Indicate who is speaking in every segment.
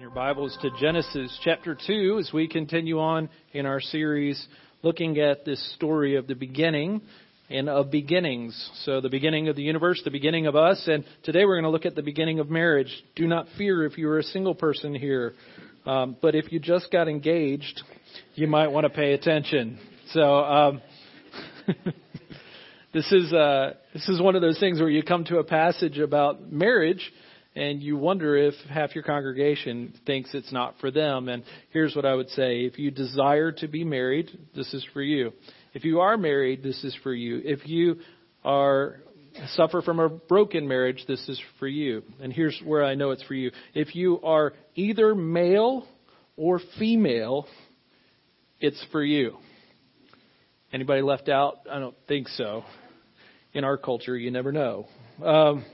Speaker 1: your Bibles to Genesis chapter 2 as we continue on in our series looking at this story of the beginning and of beginnings. So, the beginning of the universe, the beginning of us, and today we're going to look at the beginning of marriage. Do not fear if you're a single person here, um, but if you just got engaged, you might want to pay attention. So, um, this is uh, this is one of those things where you come to a passage about marriage and you wonder if half your congregation thinks it's not for them. And here's what I would say if you desire to be married, this is for you. If you are married, this is for you. If you are suffer from a broken marriage, this is for you. And here's where I know it's for you. If you are either male or female, it's for you. Anybody left out? I don't think so. In our culture, you never know. Um,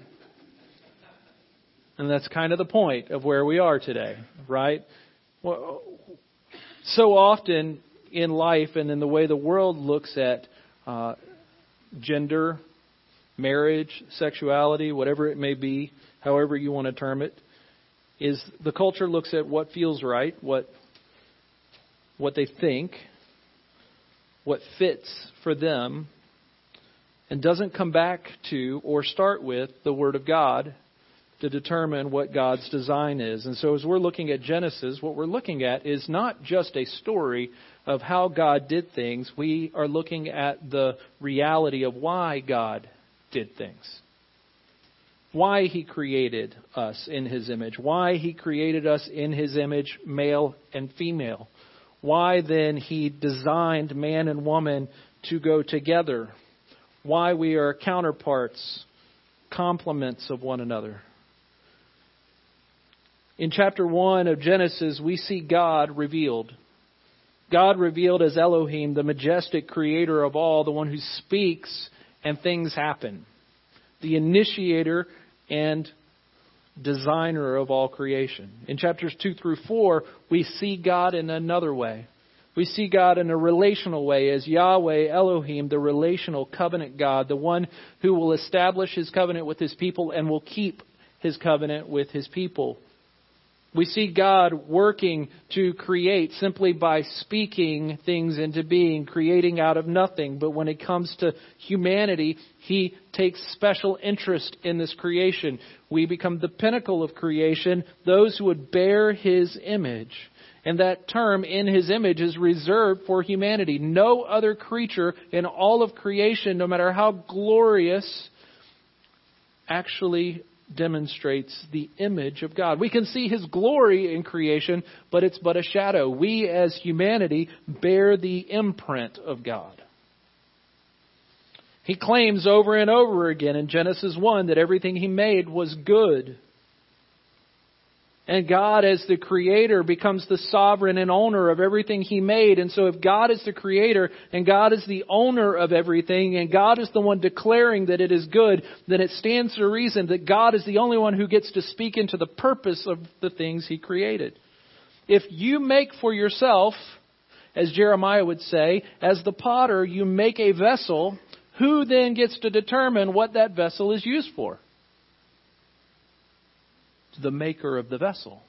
Speaker 1: and that's kind of the point of where we are today, right? Well, so often in life and in the way the world looks at uh, gender, marriage, sexuality, whatever it may be, however you want to term it, is the culture looks at what feels right, what what they think, what fits for them, and doesn't come back to or start with the Word of God to determine what God's design is. And so, as we're looking at Genesis, what we're looking at is not just a story of how God did things, we are looking at the reality of why God did things. Why He created us in His image. Why He created us in His image, male and female. Why then He designed man and woman to go together. Why we are counterparts, complements of one another. In chapter 1 of Genesis, we see God revealed. God revealed as Elohim, the majestic creator of all, the one who speaks and things happen, the initiator and designer of all creation. In chapters 2 through 4, we see God in another way. We see God in a relational way as Yahweh Elohim, the relational covenant God, the one who will establish his covenant with his people and will keep his covenant with his people. We see God working to create simply by speaking things into being, creating out of nothing. But when it comes to humanity, He takes special interest in this creation. We become the pinnacle of creation, those who would bear His image. And that term, in His image, is reserved for humanity. No other creature in all of creation, no matter how glorious, actually demonstrates the image of God. We can see His glory in creation, but it's but a shadow. We as humanity bear the imprint of God. He claims over and over again in Genesis 1 that everything He made was good. And God, as the creator, becomes the sovereign and owner of everything He made. And so, if God is the creator and God is the owner of everything and God is the one declaring that it is good, then it stands to reason that God is the only one who gets to speak into the purpose of the things He created. If you make for yourself, as Jeremiah would say, as the potter, you make a vessel, who then gets to determine what that vessel is used for? The maker of the vessel.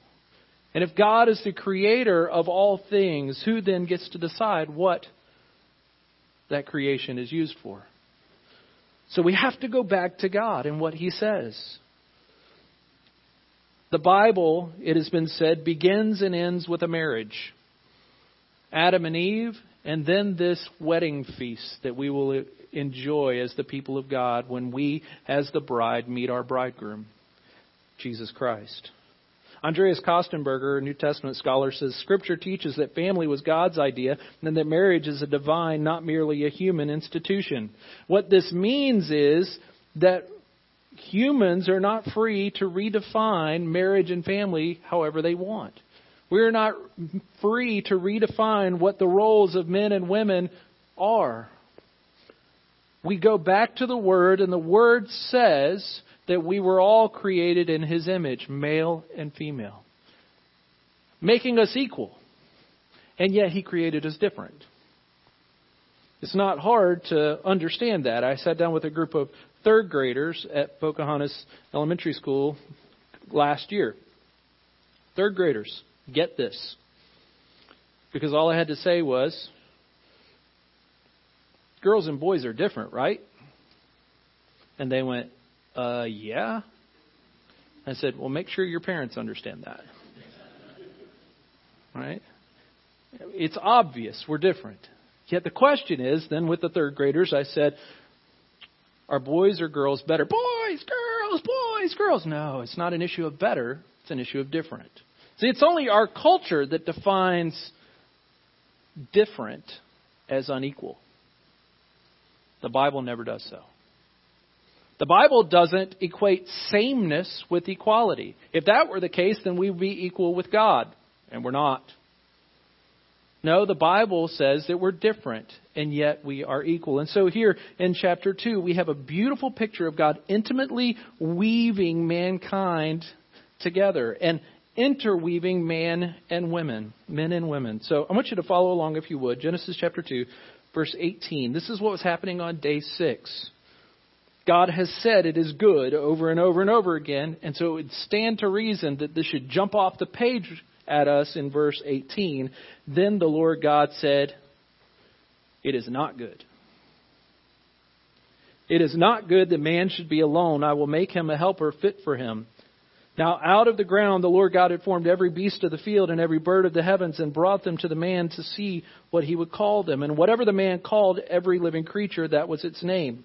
Speaker 1: And if God is the creator of all things, who then gets to decide what that creation is used for? So we have to go back to God and what He says. The Bible, it has been said, begins and ends with a marriage. Adam and Eve, and then this wedding feast that we will enjoy as the people of God when we, as the bride, meet our bridegroom. Jesus Christ. Andreas Kostenberger, a New Testament scholar, says Scripture teaches that family was God's idea and that marriage is a divine, not merely a human institution. What this means is that humans are not free to redefine marriage and family however they want. We're not free to redefine what the roles of men and women are. We go back to the Word, and the Word says that we were all created in His image, male and female, making us equal. And yet He created us different. It's not hard to understand that. I sat down with a group of third graders at Pocahontas Elementary School last year. Third graders, get this. Because all I had to say was, girls and boys are different, right? And they went, uh, yeah. I said, well, make sure your parents understand that. Right? It's obvious we're different. Yet the question is, then with the third graders, I said, are boys or girls better? Boys, girls, boys, girls. No, it's not an issue of better, it's an issue of different. See, it's only our culture that defines different as unequal. The Bible never does so. The Bible doesn't equate sameness with equality. If that were the case, then we would be equal with God, and we're not. No, the Bible says that we're different, and yet we are equal. And so here in chapter 2, we have a beautiful picture of God intimately weaving mankind together and interweaving man and women, men and women. So I want you to follow along if you would. Genesis chapter 2, verse 18. This is what was happening on day 6. God has said it is good over and over and over again, and so it would stand to reason that this should jump off the page at us in verse 18. Then the Lord God said, It is not good. It is not good that man should be alone. I will make him a helper fit for him. Now out of the ground the Lord God had formed every beast of the field and every bird of the heavens and brought them to the man to see what he would call them. And whatever the man called every living creature, that was its name.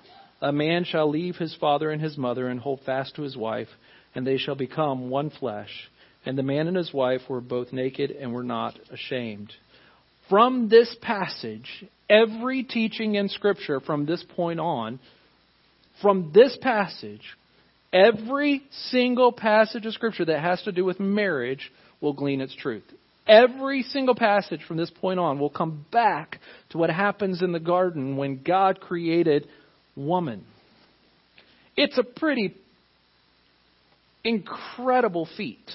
Speaker 1: a man shall leave his father and his mother and hold fast to his wife, and they shall become one flesh. And the man and his wife were both naked and were not ashamed. From this passage, every teaching in Scripture from this point on, from this passage, every single passage of Scripture that has to do with marriage will glean its truth. Every single passage from this point on will come back to what happens in the garden when God created woman. It's a pretty incredible feat.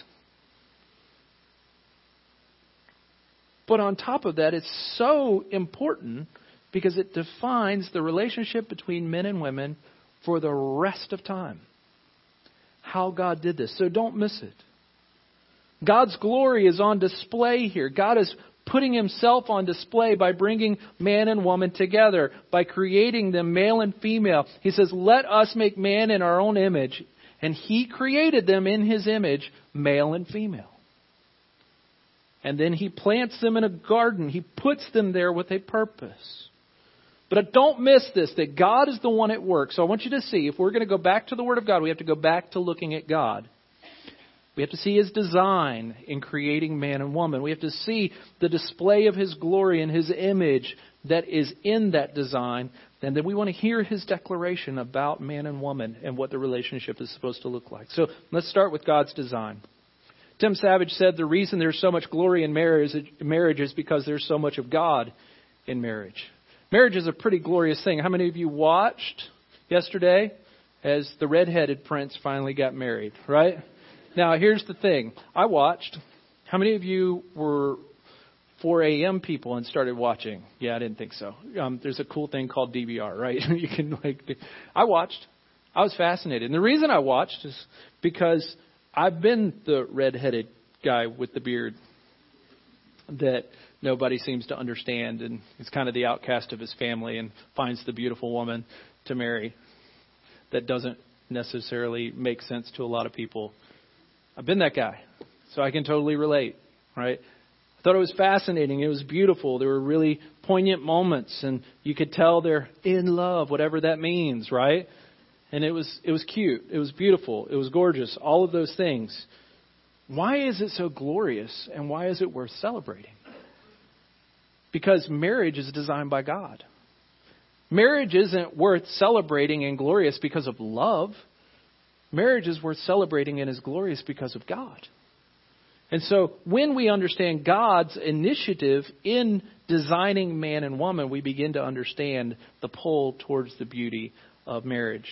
Speaker 1: But on top of that, it's so important because it defines the relationship between men and women for the rest of time. How God did this. So don't miss it. God's glory is on display here. God is putting himself on display by bringing man and woman together, by creating them male and female. He says, Let us make man in our own image. And he created them in his image, male and female. And then he plants them in a garden. He puts them there with a purpose. But don't miss this that God is the one at work. So I want you to see, if we're going to go back to the Word of God, we have to go back to looking at God. We have to see his design in creating man and woman. We have to see the display of his glory and his image that is in that design. And then we want to hear his declaration about man and woman and what the relationship is supposed to look like. So let's start with God's design. Tim Savage said the reason there's so much glory in marriage is because there's so much of God in marriage. Marriage is a pretty glorious thing. How many of you watched yesterday as the redheaded prince finally got married, right? Now, here's the thing. I watched. How many of you were 4 a.m. people and started watching? Yeah, I didn't think so. Um, there's a cool thing called DVR, right? you can like. I watched. I was fascinated, and the reason I watched is because I've been the redheaded guy with the beard that nobody seems to understand, and is kind of the outcast of his family, and finds the beautiful woman to marry that doesn't necessarily make sense to a lot of people. I've been that guy, so I can totally relate, right? I thought it was fascinating. It was beautiful. There were really poignant moments, and you could tell they're in love, whatever that means, right? And it was it was cute. It was beautiful. It was gorgeous. All of those things. Why is it so glorious, and why is it worth celebrating? Because marriage is designed by God. Marriage isn't worth celebrating and glorious because of love. Marriage is worth celebrating and is glorious because of God. And so when we understand God's initiative in designing man and woman, we begin to understand the pull towards the beauty of marriage.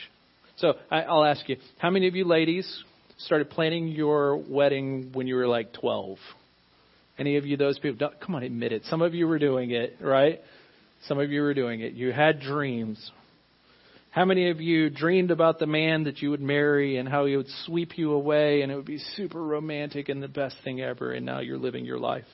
Speaker 1: So I, will ask you, how many of you ladies started planning your wedding when you were like 12? Any of you those people? Come on, admit it. Some of you were doing it, right? Some of you were doing it. You had dreams. How many of you dreamed about the man that you would marry and how he would sweep you away and it would be super romantic and the best thing ever and now you're living your life?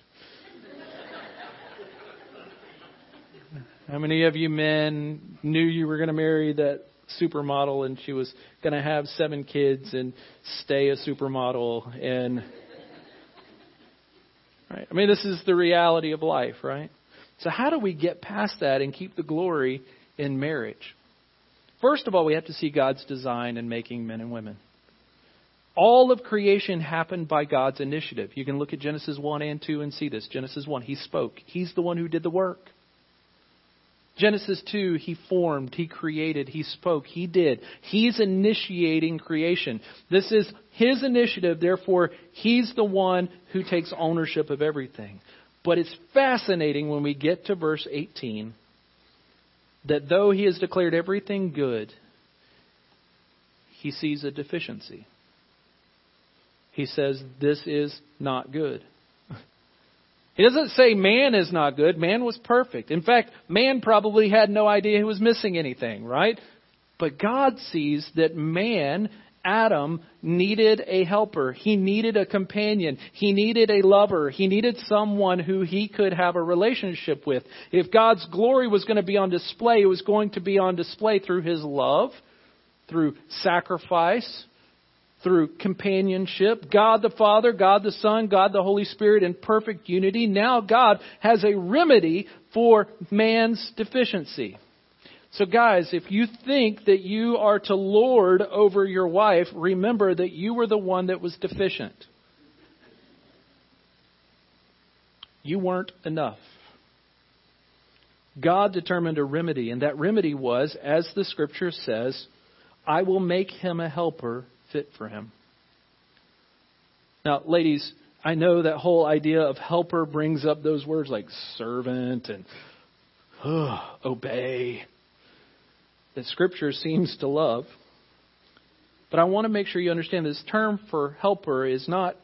Speaker 1: How many of you men knew you were going to marry that supermodel and she was going to have seven kids and stay a supermodel and right? I mean this is the reality of life right? So how do we get past that and keep the glory in marriage first of all we have to see god's design in making men and women all of creation happened by God's initiative. You can look at Genesis 1 and 2 and see this. Genesis 1, He spoke. He's the one who did the work. Genesis 2, he formed, he created, he spoke, he did. He's initiating creation. This is his initiative, therefore, he's the one who takes ownership of everything. But it's fascinating when we get to verse 18 that though he has declared everything good, he sees a deficiency. He says, This is not good. He doesn't say man is not good. Man was perfect. In fact, man probably had no idea he was missing anything, right? But God sees that man, Adam, needed a helper. He needed a companion. He needed a lover. He needed someone who he could have a relationship with. If God's glory was going to be on display, it was going to be on display through his love, through sacrifice, through companionship. God the Father, God the Son, God the Holy Spirit in perfect unity. Now God has a remedy for man's deficiency. So guys, if you think that you are to lord over your wife, remember that you were the one that was deficient. You weren't enough. God determined a remedy, and that remedy was, as the scripture says, I will make him a helper fit for him. Now, ladies, I know that whole idea of helper brings up those words like servant and uh, obey that Scripture seems to love. But I want to make sure you understand this term for helper is not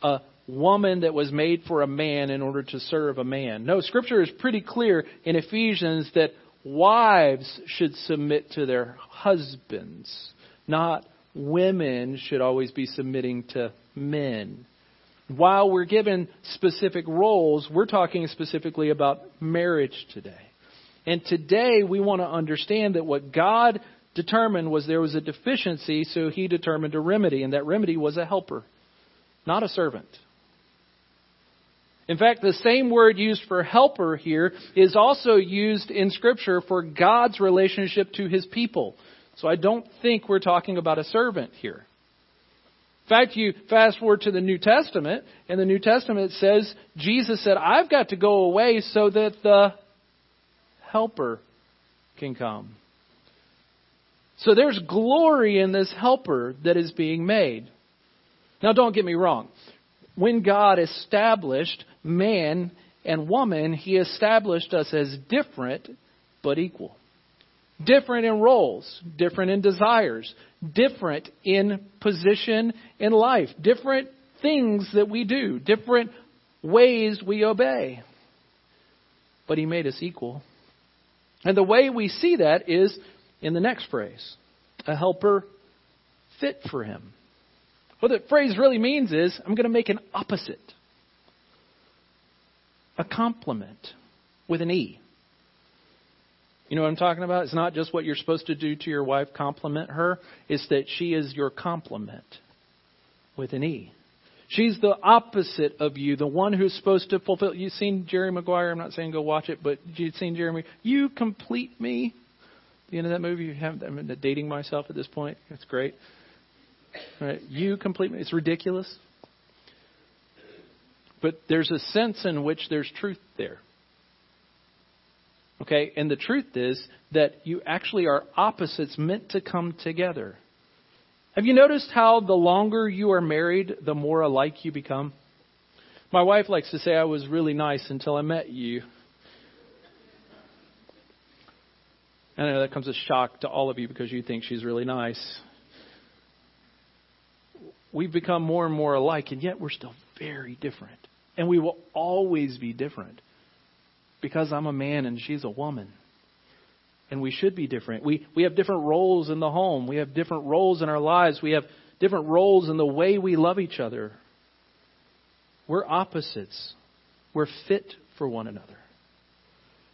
Speaker 1: a woman that was made for a man in order to serve a man. No, Scripture is pretty clear in Ephesians that wives should submit to their husbands, not women should always be submitting to men. While we're given specific roles, we're talking specifically about marriage today. And today we want to understand that what God determined was there was a deficiency, so he determined a remedy, and that remedy was a helper, not a servant. In fact, the same word used for helper here is also used in Scripture for God's relationship to his people. So I don't think we're talking about a servant here. In fact, you fast forward to the New Testament, and the New Testament says Jesus said, I've got to go away so that the helper can come. So there's glory in this helper that is being made. Now, don't get me wrong. When God established man and woman, He established us as different but equal. Different in roles, different in desires, different in position in life, different things that we do, different ways we obey. But He made us equal. And the way we see that is in the next phrase a helper fit for Him. What that phrase really means is I'm going to make an opposite, a complement with an E. You know what I'm talking about? It's not just what you're supposed to do to your wife, compliment her. It's that she is your complement with an E. She's the opposite of you, the one who's supposed to fulfill. You've seen Jerry Maguire. I'm not saying go watch it, but you've seen Jeremy. You complete me. The end of that movie. You have. I'm dating myself at this point. It's great. You complete me. It's ridiculous. But there's a sense in which there's truth there. Okay, and the truth is that you actually are opposites meant to come together. Have you noticed how the longer you are married, the more alike you become? My wife likes to say I was really nice until I met you. I know that comes as a shock to all of you because you think she's really nice. We've become more and more alike, and yet we're still very different. And we will always be different because I'm a man and she's a woman. And we should be different. We, we have different roles in the home, we have different roles in our lives, we have different roles in the way we love each other. We're opposites, we're fit for one another.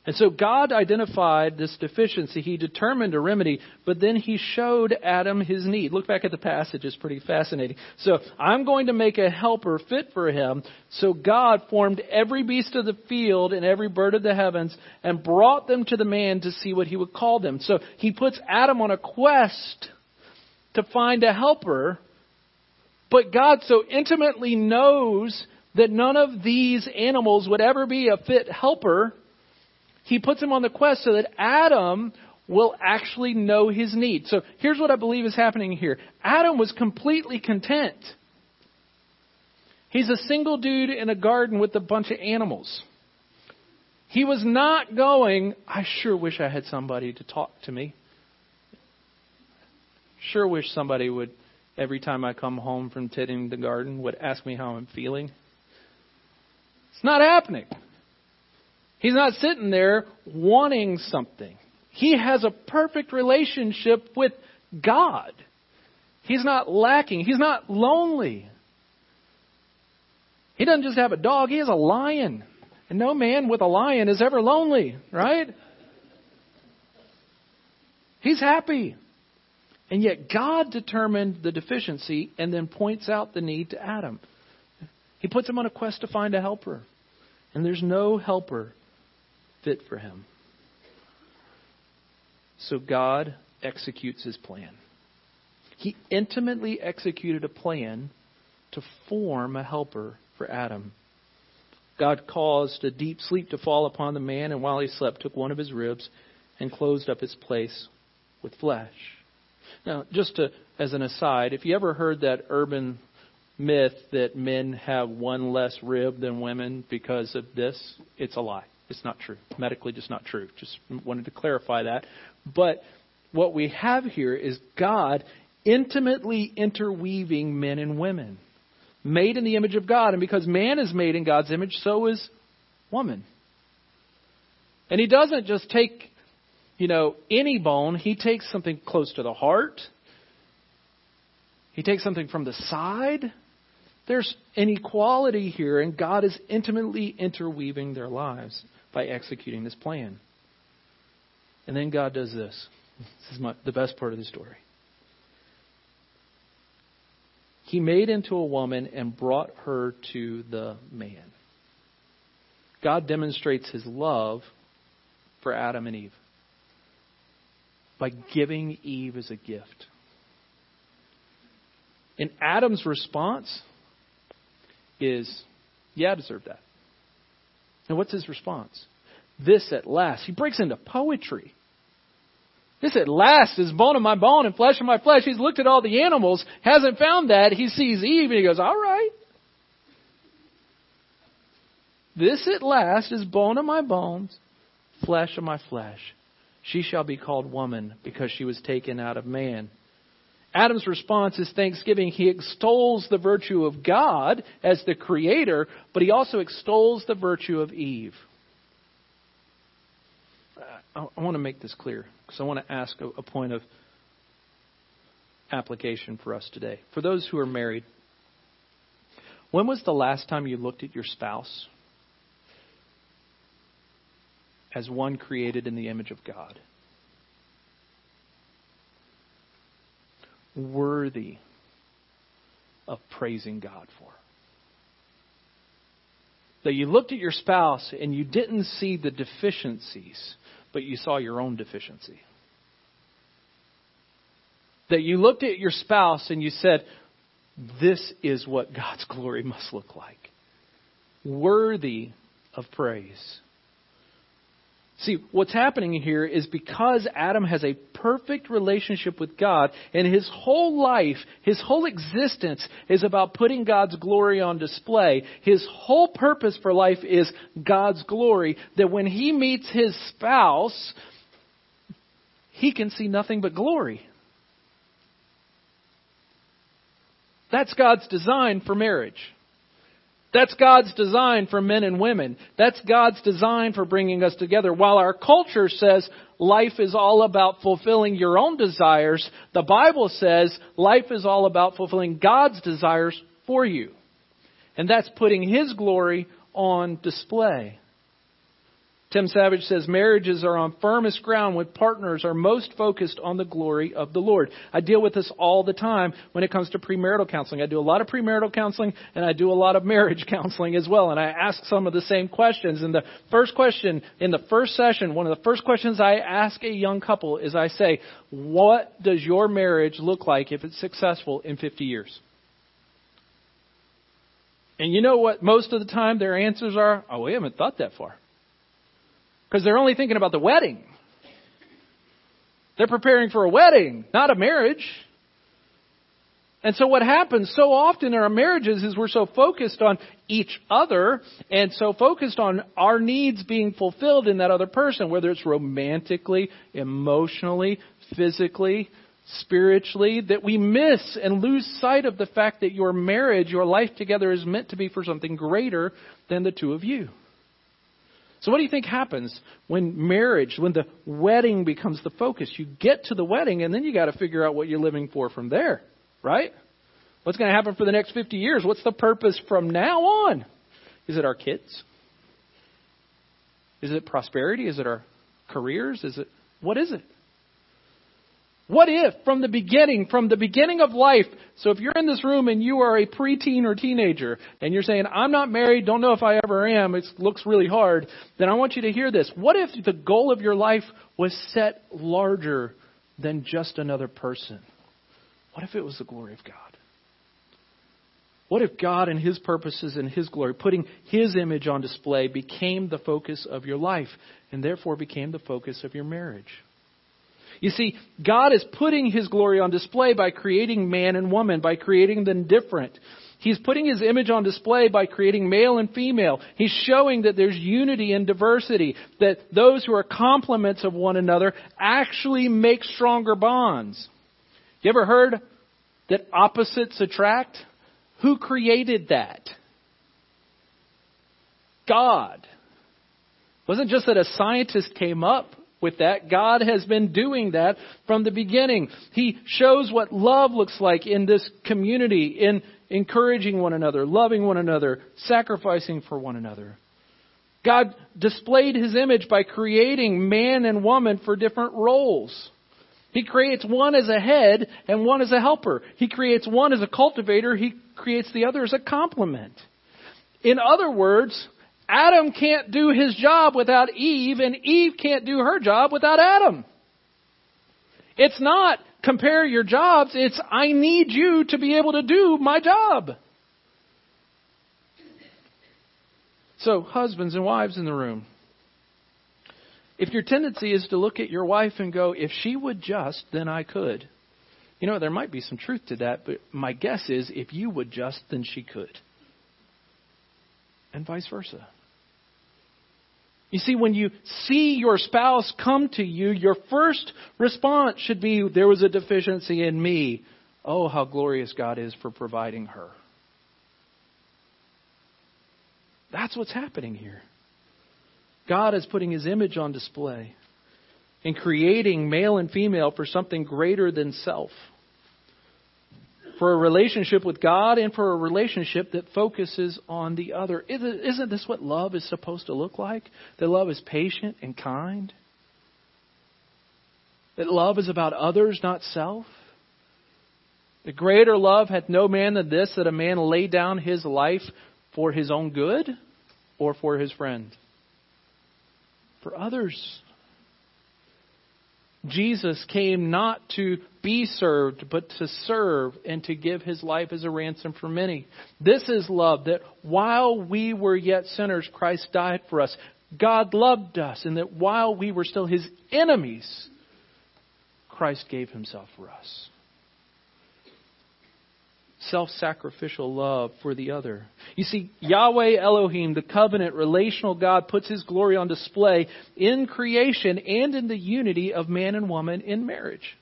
Speaker 1: And so God identified this deficiency. He determined a remedy, but then he showed Adam his need. Look back at the passage, it's pretty fascinating. So, I'm going to make a helper fit for him. So God formed every beast of the field and every bird of the heavens and brought them to the man to see what he would call them. So he puts Adam on a quest to find a helper, but God so intimately knows that none of these animals would ever be a fit helper he puts him on the quest so that Adam will actually know his need. So here's what I believe is happening here Adam was completely content. He's a single dude in a garden with a bunch of animals. He was not going, I sure wish I had somebody to talk to me. Sure wish somebody would, every time I come home from tending the garden, would ask me how I'm feeling. It's not happening. He's not sitting there wanting something. He has a perfect relationship with God. He's not lacking. He's not lonely. He doesn't just have a dog, he has a lion. And no man with a lion is ever lonely, right? He's happy. And yet God determined the deficiency and then points out the need to Adam. He puts him on a quest to find a helper. And there's no helper fit for him. So God executes his plan. He intimately executed a plan to form a helper for Adam. God caused a deep sleep to fall upon the man, and while he slept, took one of his ribs and closed up his place with flesh. Now, just to, as an aside, if you ever heard that urban myth that men have one less rib than women because of this, it's a lie. It's not true. Medically, just not true. Just wanted to clarify that. But what we have here is God intimately interweaving men and women, made in the image of God. And because man is made in God's image, so is woman. And he doesn't just take, you know, any bone, he takes something close to the heart. He takes something from the side. There's an equality here, and God is intimately interweaving their lives by executing this plan. And then God does this. This is my, the best part of the story. He made into a woman and brought her to the man. God demonstrates his love for Adam and Eve by giving Eve as a gift. And Adam's response is, Yeah, I deserve that. And what's his response? This at last. He breaks into poetry. This at last is bone of my bone and flesh of my flesh. He's looked at all the animals, hasn't found that. He sees Eve and he goes, All right. This at last is bone of my bones, flesh of my flesh. She shall be called woman because she was taken out of man. Adam's response is thanksgiving. He extols the virtue of God as the creator, but he also extols the virtue of Eve. I, want to make this clear because I want to ask a, point of application for us today. For those who are married, when was the last time you looked at your spouse as one created in the image of God? Worthy of praising God for. That you looked at your spouse and you didn't see the deficiencies, but you saw your own deficiency. That you looked at your spouse and you said, This is what God's glory must look like. Worthy of praise. See, what's happening here is because Adam has a perfect relationship with God, and his whole life, his whole existence is about putting God's glory on display. His whole purpose for life is God's glory, that when he meets his spouse, he can see nothing but glory. That's God's design for marriage. That's God's design for men and women. That's God's design for bringing us together. While our culture says life is all about fulfilling your own desires, the Bible says life is all about fulfilling God's desires for you. And that's putting His glory on display. Tim Savage says marriages are on firmest ground when partners are most focused on the glory of the Lord. I deal with this all the time when it comes to premarital counseling. I do a lot of premarital counseling and I do a lot of marriage counseling as well. And I ask some of the same questions. And the first question in the first session, one of the first questions I ask a young couple is I say, what does your marriage look like if it's successful in 50 years? And you know what most of the time their answers are? Oh, we haven't thought that far. Because they're only thinking about the wedding. They're preparing for a wedding, not a marriage. And so what happens so often in our marriages is we're so focused on each other and so focused on our needs being fulfilled in that other person, whether it's romantically, emotionally, physically, spiritually, that we miss and lose sight of the fact that your marriage, your life together is meant to be for something greater than the two of you. So, what do you think happens when marriage, when the wedding becomes the focus? You get to the wedding, and then you got to figure out what you're living for from there, right? What's going to happen for the next 50 years? What's the purpose from now on? Is it our kids? Is it prosperity? Is it our careers? Is it what is it? What if from the beginning, from the beginning of life, so if you're in this room and you are a preteen or teenager and you're saying, I'm not married, don't know if I ever am, it looks really hard, then I want you to hear this. What if the goal of your life was set larger than just another person? What if it was the glory of God? What if God and His purposes and His glory, putting His image on display, became the focus of your life and therefore became the focus of your marriage? You see, God is putting His glory on display by creating man and woman, by creating them different. He's putting His image on display by creating male and female. He's showing that there's unity and diversity, that those who are complements of one another actually make stronger bonds. You ever heard that opposites attract? Who created that? God. It wasn't just that a scientist came up with that. God has been doing that from the beginning. He shows what love looks like in this community, in encouraging one another, loving one another, sacrificing for one another. God displayed His image by creating man and woman for different roles. He creates one as a head and one as a helper. He creates one as a cultivator. He creates the other as a complement. In other words, Adam can't do his job without Eve, and Eve can't do her job without Adam. It's not compare your jobs, it's I need you to be able to do my job. So, husbands and wives in the room, if your tendency is to look at your wife and go, if she would just, then I could. You know, there might be some truth to that, but my guess is if you would just, then she could. And vice versa. You see, when you see your spouse come to you, your first response should be, There was a deficiency in me. Oh, how glorious God is for providing her. That's what's happening here. God is putting his image on display and creating male and female for something greater than self for a relationship with God and for a relationship that focuses on the other. Isn't this what love is supposed to look like? That love is patient and kind? That love is about others, not self? The greater love hath no man than this, that a man lay down his life for his own good or for his friend? For others. Jesus came not to be served, but to serve and to give his life as a ransom for many. This is love, that while we were yet sinners, Christ died for us. God loved us and that while we were still his enemies, Christ gave himself for us. Self sacrificial love for the other. You see, Yahweh Elohim, the covenant relational God, puts his glory on display in creation and in the unity of man and woman in marriage.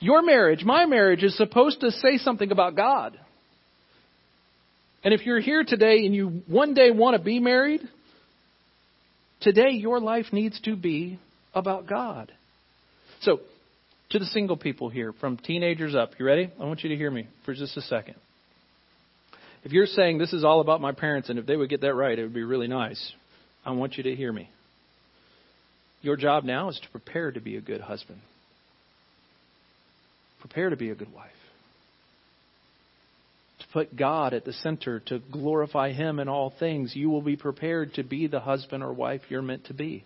Speaker 1: Your marriage, my marriage, is supposed to say something about God. And if you're here today and you one day want to be married, today your life needs to be about God. So, to the single people here, from teenagers up, you ready? I want you to hear me for just a second. If you're saying this is all about my parents and if they would get that right, it would be really nice, I want you to hear me. Your job now is to prepare to be a good husband, prepare to be a good wife to put God at the center, to glorify Him in all things, you will be prepared to be the husband or wife you're meant to be.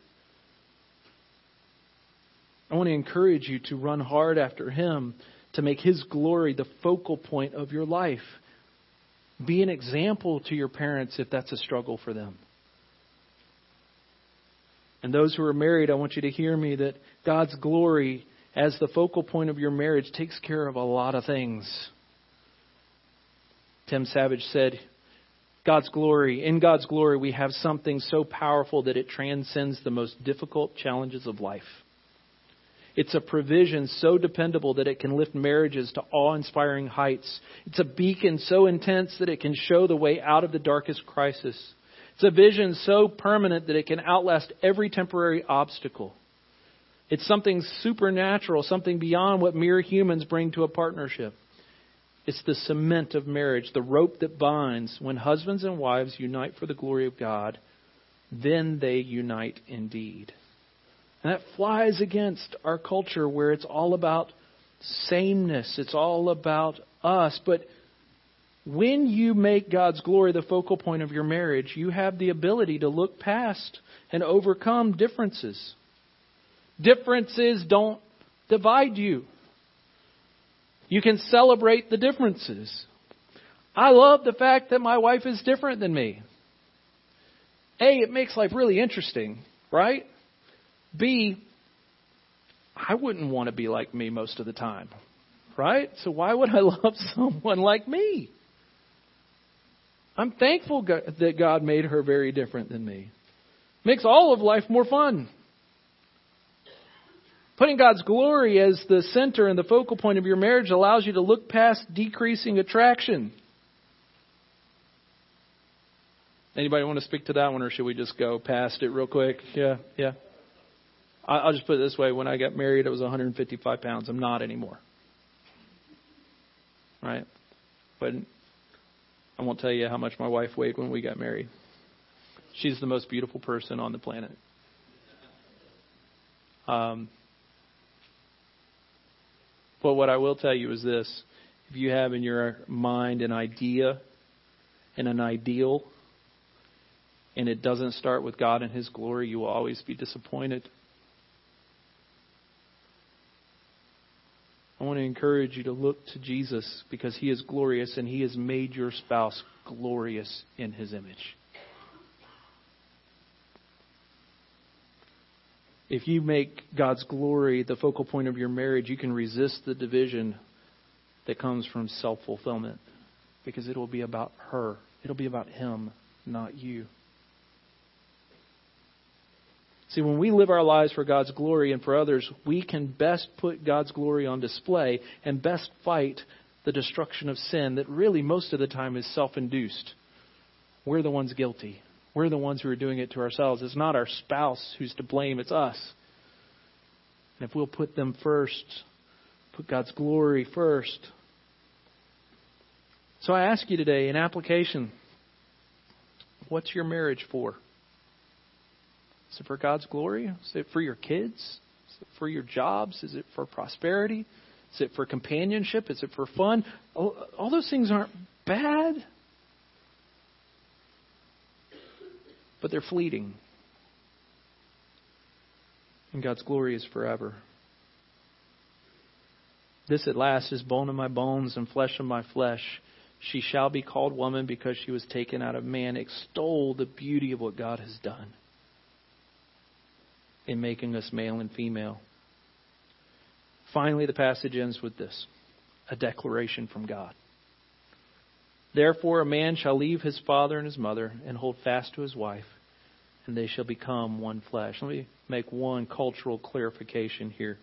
Speaker 1: I want to encourage you to run hard after Him, to make His glory the focal point of your life. Be an example to your parents if that's a struggle for them. And those who are married, I want you to hear me that God's glory as the focal point of your marriage takes care of a lot of things. Tim Savage said, God's glory, in God's glory, we have something so powerful that it transcends the most difficult challenges of life. It's a provision so dependable that it can lift marriages to awe inspiring heights. It's a beacon so intense that it can show the way out of the darkest crisis. It's a vision so permanent that it can outlast every temporary obstacle. It's something supernatural, something beyond what mere humans bring to a partnership. It's the cement of marriage, the rope that binds. When husbands and wives unite for the glory of God, then they unite indeed. And that flies against our culture where it's all about sameness, it's all about us. But when you make God's glory the focal point of your marriage, you have the ability to look past and overcome differences. Differences don't divide you. You can celebrate the differences. I love the fact that my wife is different than me. A, it makes life really interesting, right? B, I wouldn't want to be like me most of the time, right? So why would I love someone like me? I'm thankful that God made her very different than me. Makes all of life more fun. Putting God's glory as the center and the focal point of your marriage allows you to look past decreasing attraction. Anybody want to speak to that one, or should we just go past it real quick? Yeah, yeah. I'll just put it this way: when I got married, I was 155 pounds. I'm not anymore. Right? But I won't tell you how much my wife weighed when we got married. She's the most beautiful person on the planet. Um, but what I will tell you is this if you have in your mind an idea and an ideal, and it doesn't start with God and His glory, you will always be disappointed. I want to encourage you to look to Jesus because He is glorious and He has made your spouse glorious in His image. if you make God's glory the focal point of your marriage, you can resist the division that comes from self fulfillment because it'll be about her. It'll be about him, not you. See, when we live our lives for God's glory and for others, we can best put God's glory on display and best fight the destruction of sin that really most of the time is self induced. We're the ones guilty. We're the ones who are doing it to ourselves. It's not our spouse who's to blame, it's us. And if we'll put them first, put God's glory first. So I ask you today, in application, what's your marriage for? Is it for God's glory? Is it for your kids? Is it for your jobs? Is it for prosperity? Is it for companionship? Is it for fun? All, all those things aren't bad. but they're fleeting. And God's glory is forever. This at last is bone of my bones and flesh of my flesh. She shall be called woman because she was taken out of man. Extol the beauty of what God has done in making us male and female. Finally, the passage ends with this a declaration from God. Therefore, a man shall leave his father and his mother and hold fast to his wife, and they shall become one flesh. Let me make one cultural clarification here.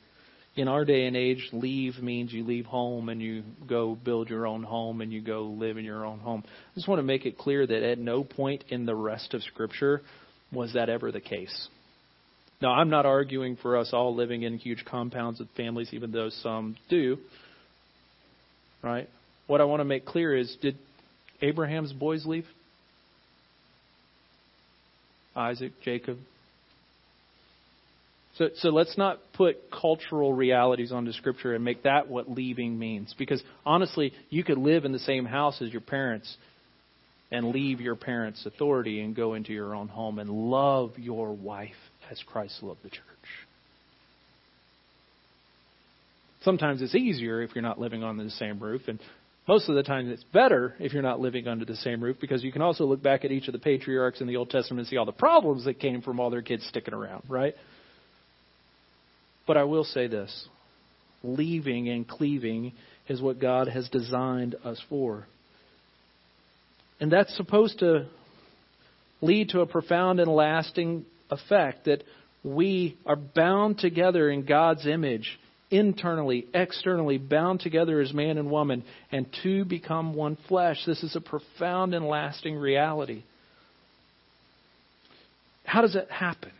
Speaker 1: In our day and age, leave means you leave home and you go build your own home and you go live in your own home. I just want to make it clear that at no point in the rest of Scripture was that ever the case. Now, I'm not arguing for us all living in huge compounds with families, even though some do. Right? What I want to make clear is did Abraham's boys leave? Isaac, Jacob. So, so let's not put cultural realities onto Scripture and make that what leaving means. Because honestly, you could live in the same house as your parents and leave your parents' authority and go into your own home and love your wife as Christ loved the church. Sometimes it's easier if you're not living under the same roof, and most of the time it's better if you're not living under the same roof because you can also look back at each of the patriarchs in the Old Testament and see all the problems that came from all their kids sticking around, right? But I will say this leaving and cleaving is what God has designed us for. And that's supposed to lead to a profound and lasting effect that we are bound together in God's image, internally, externally, bound together as man and woman, and two become one flesh. This is a profound and lasting reality. How does it happen?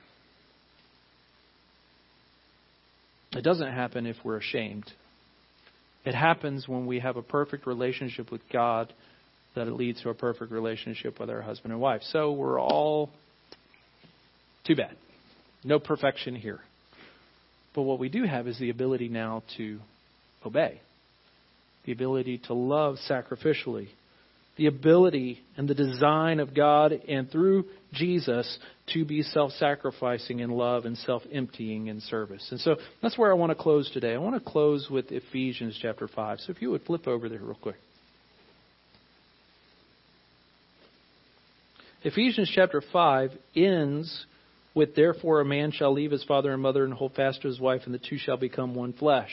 Speaker 1: It doesn't happen if we're ashamed. It happens when we have a perfect relationship with God that it leads to a perfect relationship with our husband and wife. So we're all too bad. No perfection here. But what we do have is the ability now to obey, the ability to love sacrificially, the ability and the design of God and through Jesus to be self sacrificing in love and self emptying in service. And so that's where I want to close today. I want to close with Ephesians chapter 5. So if you would flip over there real quick. Ephesians chapter 5 ends with therefore a man shall leave his father and mother and hold fast to his wife, and the two shall become one flesh.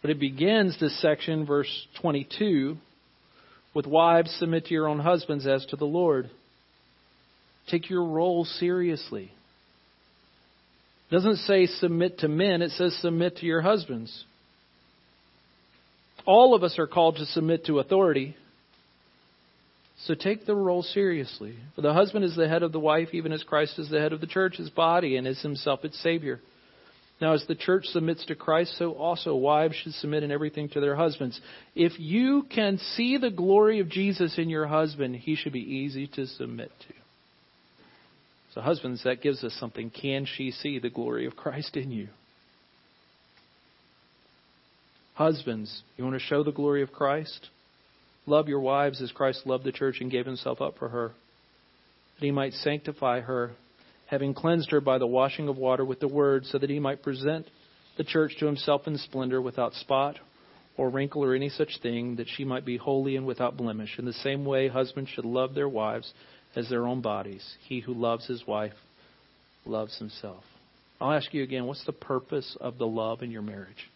Speaker 1: But it begins this section, verse 22, with wives submit to your own husbands as to the Lord. Take your role seriously. It doesn't say submit to men, it says submit to your husbands. All of us are called to submit to authority. So take the role seriously. For the husband is the head of the wife, even as Christ is the head of the church, his body, and is himself its Savior. Now, as the church submits to Christ, so also wives should submit in everything to their husbands. If you can see the glory of Jesus in your husband, he should be easy to submit to. So, husbands, that gives us something. Can she see the glory of Christ in you? Husbands, you want to show the glory of Christ? Love your wives as Christ loved the church and gave himself up for her, that he might sanctify her, having cleansed her by the washing of water with the word, so that he might present the church to himself in splendor, without spot or wrinkle or any such thing, that she might be holy and without blemish. In the same way, husbands should love their wives as their own bodies. He who loves his wife loves himself. I'll ask you again what's the purpose of the love in your marriage?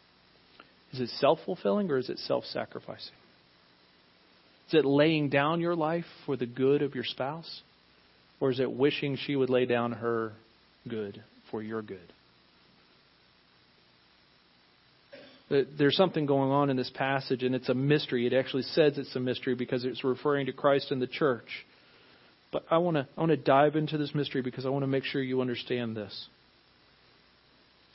Speaker 1: Is it self fulfilling or is it self sacrificing? Is it laying down your life for the good of your spouse? Or is it wishing she would lay down her good for your good? There's something going on in this passage, and it's a mystery. It actually says it's a mystery because it's referring to Christ and the church. But I want to I want to dive into this mystery because I want to make sure you understand this.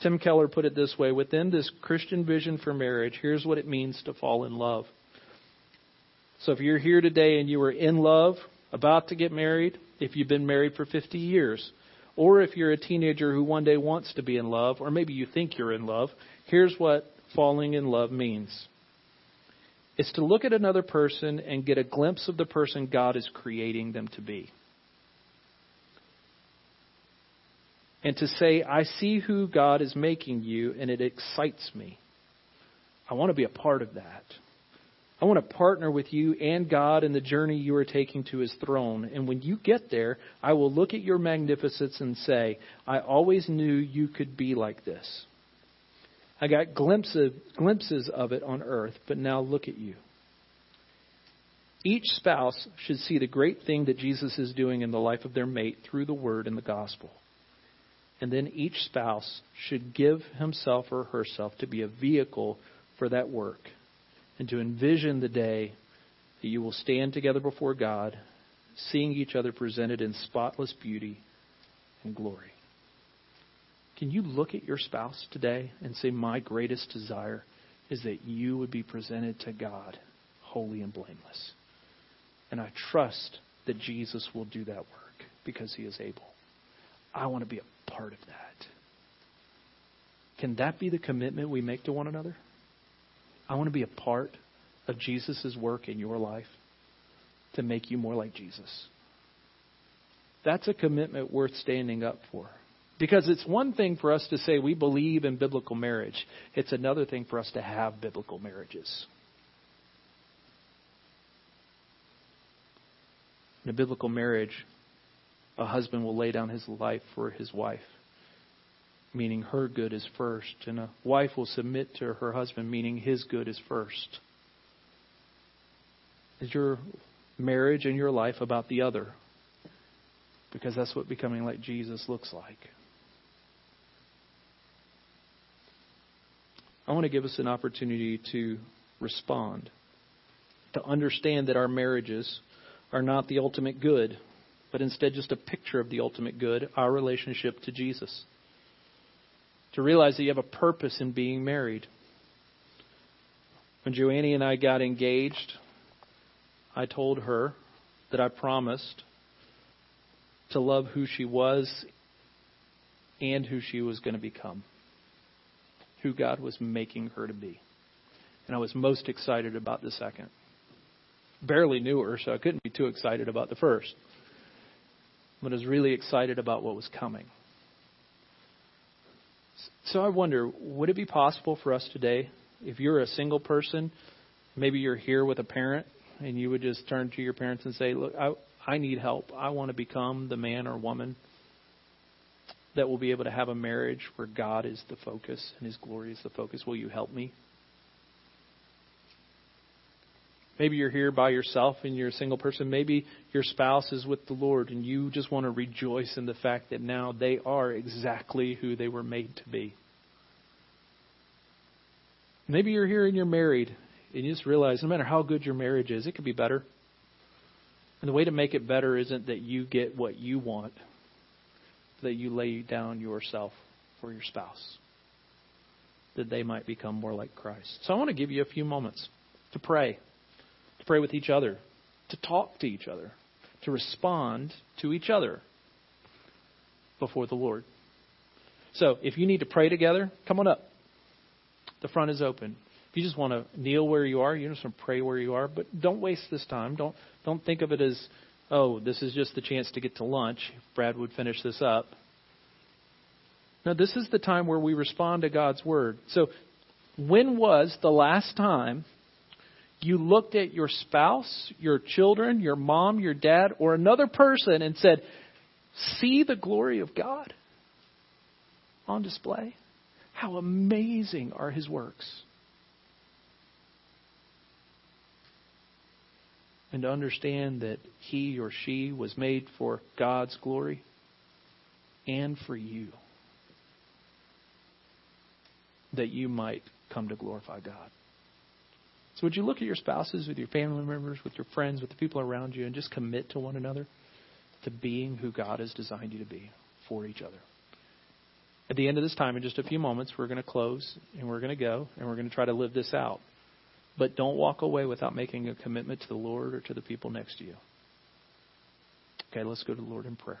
Speaker 1: Tim Keller put it this way Within this Christian vision for marriage, here's what it means to fall in love. So if you're here today and you are in love, about to get married, if you've been married for 50 years, or if you're a teenager who one day wants to be in love, or maybe you think you're in love, here's what falling in love means it's to look at another person and get a glimpse of the person God is creating them to be. And to say, I see who God is making you, and it excites me. I want to be a part of that. I want to partner with you and God in the journey you are taking to his throne. And when you get there, I will look at your magnificence and say, I always knew you could be like this. I got glimpses, glimpses of it on earth, but now look at you. Each spouse should see the great thing that Jesus is doing in the life of their mate through the word and the gospel. And then each spouse should give himself or herself to be a vehicle for that work and to envision the day that you will stand together before God, seeing each other presented in spotless beauty and glory. Can you look at your spouse today and say, My greatest desire is that you would be presented to God holy and blameless? And I trust that Jesus will do that work because he is able. I want to be a part of that. Can that be the commitment we make to one another? I want to be a part of Jesus' work in your life to make you more like Jesus. That's a commitment worth standing up for. Because it's one thing for us to say we believe in biblical marriage, it's another thing for us to have biblical marriages. In a biblical marriage, a husband will lay down his life for his wife, meaning her good is first, and a wife will submit to her husband, meaning his good is first. Is your marriage and your life about the other? Because that's what becoming like Jesus looks like. I want to give us an opportunity to respond, to understand that our marriages are not the ultimate good, but instead just a picture of the ultimate good, our relationship to Jesus. To realize that you have a purpose in being married. When Joannie and I got engaged, I told her that I promised to love who she was and who she was going to become who God was making her to be. And I was most excited about the second. Barely knew her, so I couldn't be too excited about the first. But I was really excited about what was coming. So I wonder would it be possible for us today, if you're a single person, maybe you're here with a parent, and you would just turn to your parents and say, Look, I, I need help. I want to become the man or woman that will be able to have a marriage where God is the focus and His glory is the focus. Will you help me? Maybe you're here by yourself and you're a single person. Maybe your spouse is with the Lord and you just want to rejoice in the fact that now they are exactly who they were made to be. Maybe you're here and you're married and you just realize no matter how good your marriage is, it could be better. And the way to make it better isn't that you get what you want, that you lay down yourself for your spouse, that they might become more like Christ. So I want to give you a few moments to pray, pray with each other, to talk to each other, to respond to each other before the Lord. So if you need to pray together, come on up. The front is open. If you just want to kneel where you are, you just want to pray where you are, but don't waste this time. Don't don't think of it as oh, this is just the chance to get to lunch. Brad would finish this up. No, this is the time where we respond to God's word. So, when was the last time you looked at your spouse, your children, your mom, your dad, or another person and said, See the glory of God on display? How amazing are his works! and to understand that he or she was made for God's glory and for you, that you might come to glorify God. So, would you look at your spouses, with your family members, with your friends, with the people around you, and just commit to one another to being who God has designed you to be for each other? At the end of this time, in just a few moments, we're going to close and we're going to go and we're going to try to live this out. But don't walk away without making a commitment to the Lord or to the people next to you. Okay, let's go to the Lord in prayer.